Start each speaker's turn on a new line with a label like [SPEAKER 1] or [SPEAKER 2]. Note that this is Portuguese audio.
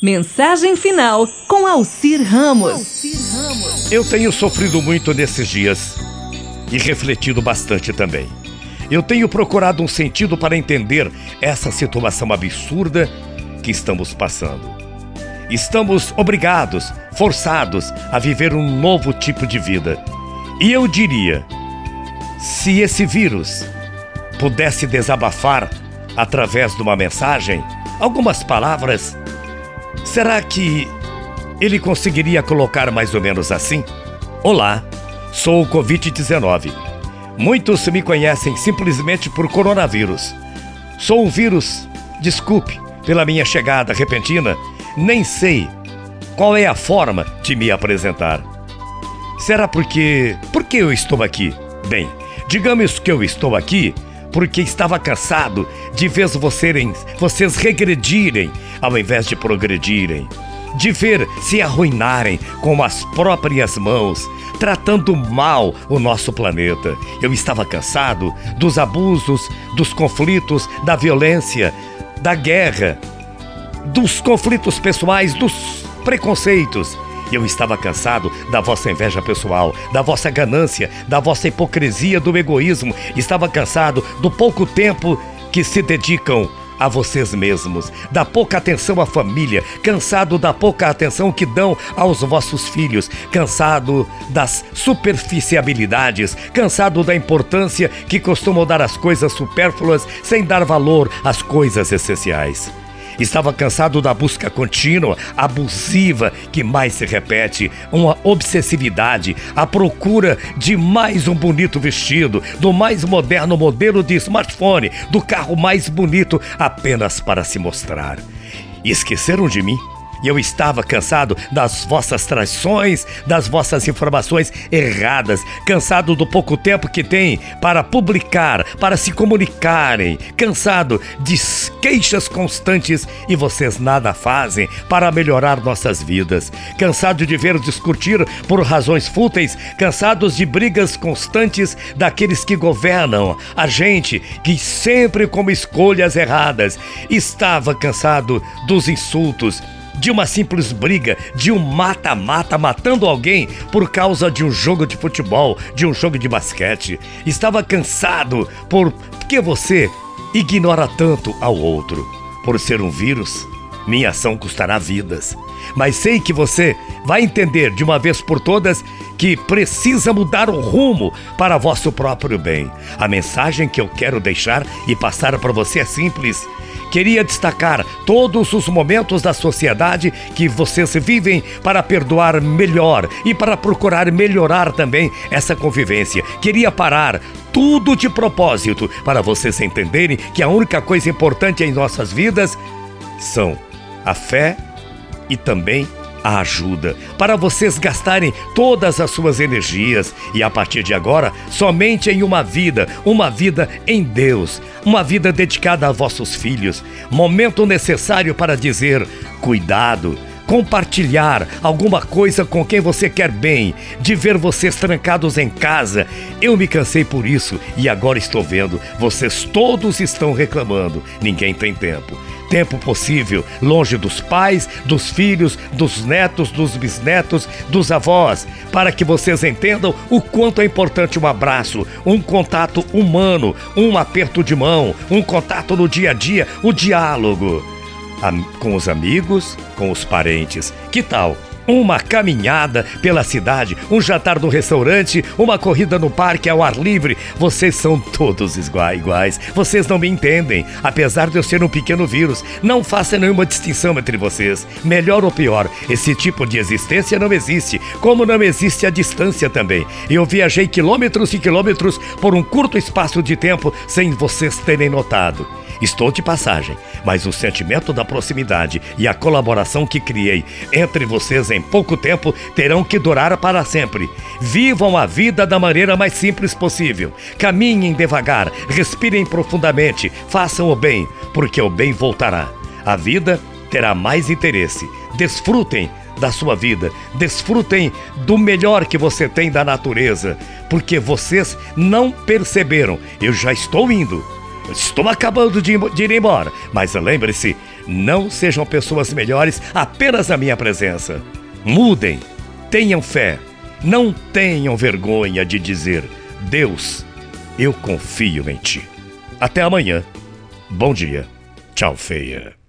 [SPEAKER 1] Mensagem final com Alcir Ramos.
[SPEAKER 2] Eu tenho sofrido muito nesses dias e refletido bastante também. Eu tenho procurado um sentido para entender essa situação absurda que estamos passando. Estamos obrigados, forçados a viver um novo tipo de vida. E eu diria: se esse vírus pudesse desabafar através de uma mensagem, algumas palavras Será que ele conseguiria colocar mais ou menos assim? Olá, sou o Covid-19. Muitos me conhecem simplesmente por coronavírus. Sou um vírus, desculpe pela minha chegada repentina, nem sei qual é a forma de me apresentar. Será porque. Por que eu estou aqui? Bem, digamos que eu estou aqui porque estava cansado de ver vocês, vocês regredirem ao invés de progredirem, de ver se arruinarem com as próprias mãos, tratando mal o nosso planeta. Eu estava cansado dos abusos, dos conflitos, da violência, da guerra, dos conflitos pessoais, dos preconceitos eu estava cansado da vossa inveja pessoal, da vossa ganância, da vossa hipocrisia, do egoísmo. Estava cansado do pouco tempo que se dedicam a vocês mesmos, da pouca atenção à família, cansado da pouca atenção que dão aos vossos filhos, cansado das superficialidades, cansado da importância que costumam dar às coisas supérfluas sem dar valor às coisas essenciais. Estava cansado da busca contínua, abusiva, que mais se repete, uma obsessividade, a procura de mais um bonito vestido, do mais moderno modelo de smartphone, do carro mais bonito apenas para se mostrar. esqueceram de mim? E eu estava cansado das vossas traições, das vossas informações erradas, cansado do pouco tempo que tem para publicar, para se comunicarem, cansado de queixas constantes e vocês nada fazem para melhorar nossas vidas, cansado de ver discutir por razões fúteis, cansados de brigas constantes daqueles que governam, a gente que sempre com escolhas erradas, estava cansado dos insultos de uma simples briga, de um mata-mata matando alguém por causa de um jogo de futebol, de um jogo de basquete. Estava cansado por que você ignora tanto ao outro. Por ser um vírus, minha ação custará vidas. Mas sei que você vai entender de uma vez por todas que precisa mudar o rumo para vosso próprio bem. A mensagem que eu quero deixar e passar para você é simples queria destacar todos os momentos da sociedade que vocês vivem para perdoar melhor e para procurar melhorar também essa convivência. Queria parar tudo de propósito para vocês entenderem que a única coisa importante em nossas vidas são a fé e também a ajuda, para vocês gastarem todas as suas energias e a partir de agora somente em uma vida, uma vida em Deus, uma vida dedicada a vossos filhos. Momento necessário para dizer: cuidado compartilhar alguma coisa com quem você quer bem, de ver vocês trancados em casa. Eu me cansei por isso e agora estou vendo. Vocês todos estão reclamando. Ninguém tem tempo. Tempo possível, longe dos pais, dos filhos, dos netos, dos bisnetos, dos avós, para que vocês entendam o quanto é importante um abraço, um contato humano, um aperto de mão, um contato no dia a dia, o diálogo com os amigos, com os parentes. Que tal? Uma caminhada pela cidade, um jantar no restaurante, uma corrida no parque ao ar livre. Vocês são todos iguais. Vocês não me entendem. Apesar de eu ser um pequeno vírus, não faça nenhuma distinção entre vocês. Melhor ou pior, esse tipo de existência não existe, como não existe a distância também. Eu viajei quilômetros e quilômetros por um curto espaço de tempo sem vocês terem notado. Estou de passagem, mas o sentimento da proximidade e a colaboração que criei entre vocês em pouco tempo terão que durar para sempre. Vivam a vida da maneira mais simples possível. Caminhem devagar, respirem profundamente, façam o bem, porque o bem voltará. A vida terá mais interesse. Desfrutem da sua vida, desfrutem do melhor que você tem da natureza, porque vocês não perceberam. Eu já estou indo Estou acabando de, de ir embora, mas lembre-se, não sejam pessoas melhores apenas na minha presença. Mudem, tenham fé, não tenham vergonha de dizer: Deus, eu confio em ti. Até amanhã. Bom dia. Tchau, feia.